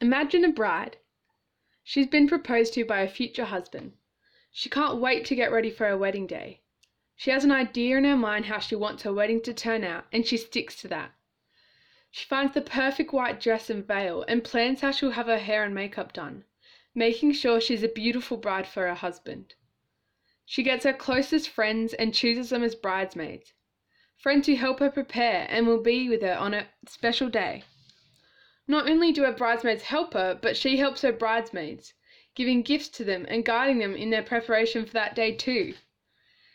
Imagine a bride. She's been proposed to by her future husband. She can't wait to get ready for her wedding day. She has an idea in her mind how she wants her wedding to turn out, and she sticks to that. She finds the perfect white dress and veil and plans how she'll have her hair and makeup done, making sure she's a beautiful bride for her husband. She gets her closest friends and chooses them as bridesmaids, friends who help her prepare and will be with her on a special day. Not only do her bridesmaids help her, but she helps her bridesmaids, giving gifts to them and guiding them in their preparation for that day too.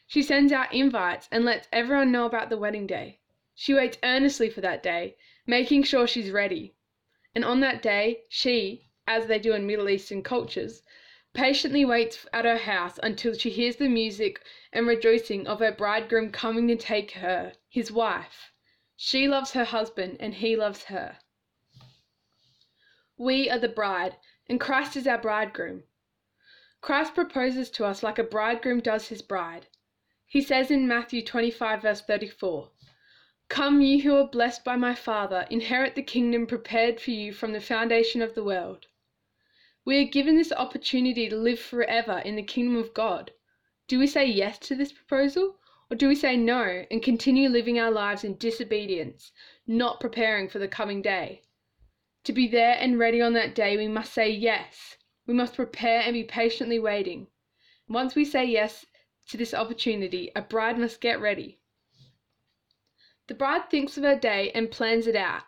She sends out invites and lets everyone know about the wedding day. She waits earnestly for that day, making sure she's ready. And on that day, she, as they do in Middle Eastern cultures, patiently waits at her house until she hears the music and rejoicing of her bridegroom coming to take her, his wife. She loves her husband and he loves her. We are the bride, and Christ is our bridegroom. Christ proposes to us like a bridegroom does his bride. He says in Matthew 25, verse 34, Come, ye who are blessed by my Father, inherit the kingdom prepared for you from the foundation of the world. We are given this opportunity to live forever in the kingdom of God. Do we say yes to this proposal, or do we say no and continue living our lives in disobedience, not preparing for the coming day? To be there and ready on that day, we must say yes. We must prepare and be patiently waiting. Once we say yes to this opportunity, a bride must get ready. The bride thinks of her day and plans it out.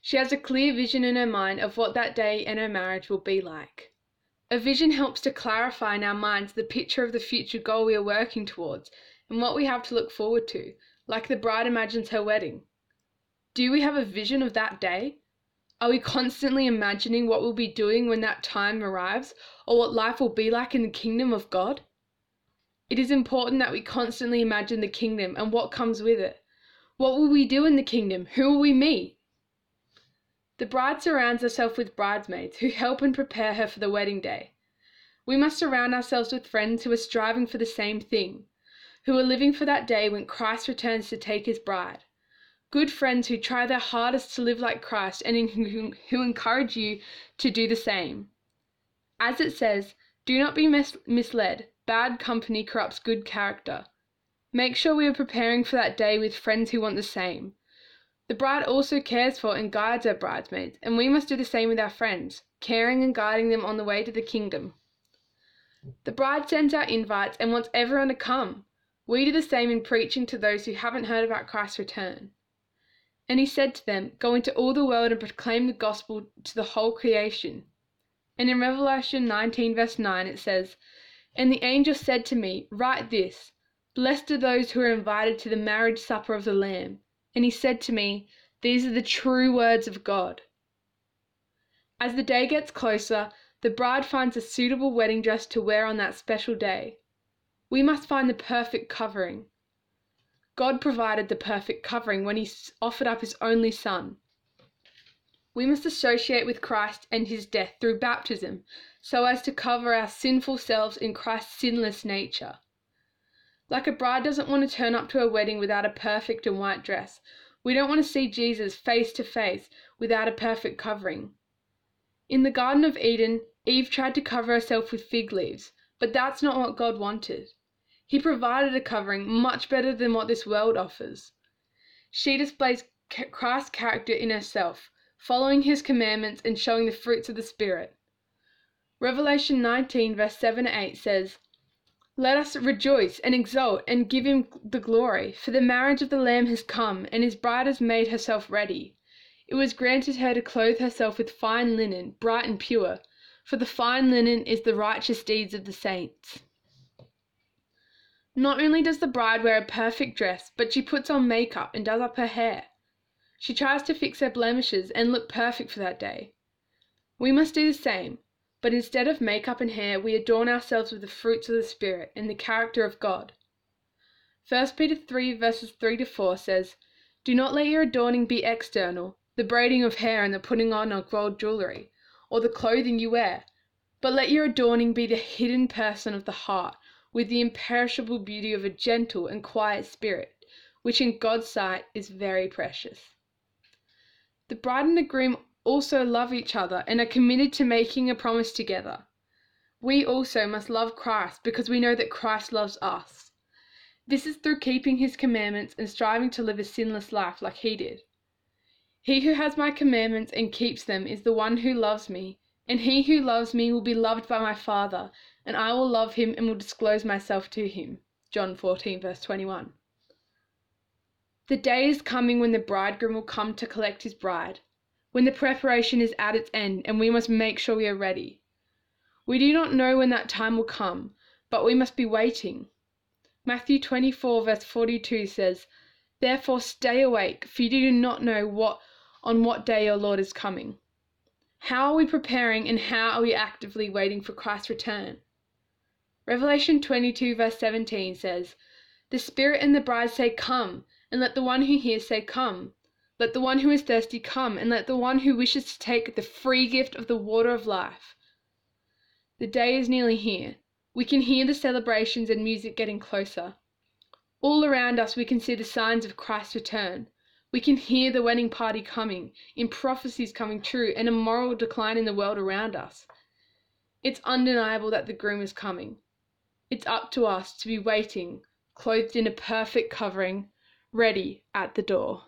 She has a clear vision in her mind of what that day and her marriage will be like. A vision helps to clarify in our minds the picture of the future goal we are working towards and what we have to look forward to, like the bride imagines her wedding. Do we have a vision of that day? Are we constantly imagining what we'll be doing when that time arrives or what life will be like in the kingdom of God? It is important that we constantly imagine the kingdom and what comes with it. What will we do in the kingdom? Who will we meet? The bride surrounds herself with bridesmaids who help and prepare her for the wedding day. We must surround ourselves with friends who are striving for the same thing, who are living for that day when Christ returns to take his bride. Good friends who try their hardest to live like Christ and who encourage you to do the same. As it says, do not be mis- misled. Bad company corrupts good character. Make sure we are preparing for that day with friends who want the same. The bride also cares for and guides her bridesmaids, and we must do the same with our friends, caring and guiding them on the way to the kingdom. The bride sends out invites and wants everyone to come. We do the same in preaching to those who haven't heard about Christ's return. And he said to them, Go into all the world and proclaim the gospel to the whole creation. And in Revelation 19, verse 9, it says, And the angel said to me, Write this Blessed are those who are invited to the marriage supper of the Lamb. And he said to me, These are the true words of God. As the day gets closer, the bride finds a suitable wedding dress to wear on that special day. We must find the perfect covering. God provided the perfect covering when he offered up his only Son. We must associate with Christ and his death through baptism so as to cover our sinful selves in Christ's sinless nature. Like a bride doesn't want to turn up to a wedding without a perfect and white dress. We don't want to see Jesus face to face without a perfect covering. In the Garden of Eden, Eve tried to cover herself with fig leaves, but that's not what God wanted. He provided a covering much better than what this world offers. She displays Christ's character in herself, following his commandments and showing the fruits of the Spirit. Revelation 19, verse 7 8 says, let us rejoice and exult and give him the glory, for the marriage of the Lamb has come, and his bride has made herself ready. It was granted her to clothe herself with fine linen, bright and pure, for the fine linen is the righteous deeds of the saints. Not only does the bride wear a perfect dress, but she puts on makeup and does up her hair. She tries to fix her blemishes and look perfect for that day. We must do the same. But instead of makeup and hair, we adorn ourselves with the fruits of the Spirit and the character of God. 1 Peter 3 verses 3 to 4 says, Do not let your adorning be external, the braiding of hair and the putting on of gold jewelry, or the clothing you wear, but let your adorning be the hidden person of the heart, with the imperishable beauty of a gentle and quiet spirit, which in God's sight is very precious. The bride and the groom also love each other and are committed to making a promise together. We also must love Christ because we know that Christ loves us. This is through keeping his commandments and striving to live a sinless life like he did. He who has my commandments and keeps them is the one who loves me, and he who loves me will be loved by my Father, and I will love him and will disclose myself to him. John 14, verse 21. The day is coming when the bridegroom will come to collect his bride, when the preparation is at its end and we must make sure we are ready. We do not know when that time will come, but we must be waiting. Matthew 24, verse 42 says, Therefore stay awake, for you do not know what on what day your Lord is coming. How are we preparing and how are we actively waiting for Christ's return? Revelation 22, verse 17 says, The Spirit and the bride say, Come, and let the one who hears say, Come. Let the one who is thirsty come, and let the one who wishes to take the free gift of the water of life. The day is nearly here. We can hear the celebrations and music getting closer. All around us, we can see the signs of Christ's return. We can hear the wedding party coming, in prophecies coming true, and a moral decline in the world around us. It's undeniable that the groom is coming. It's up to us to be waiting, clothed in a perfect covering, ready at the door.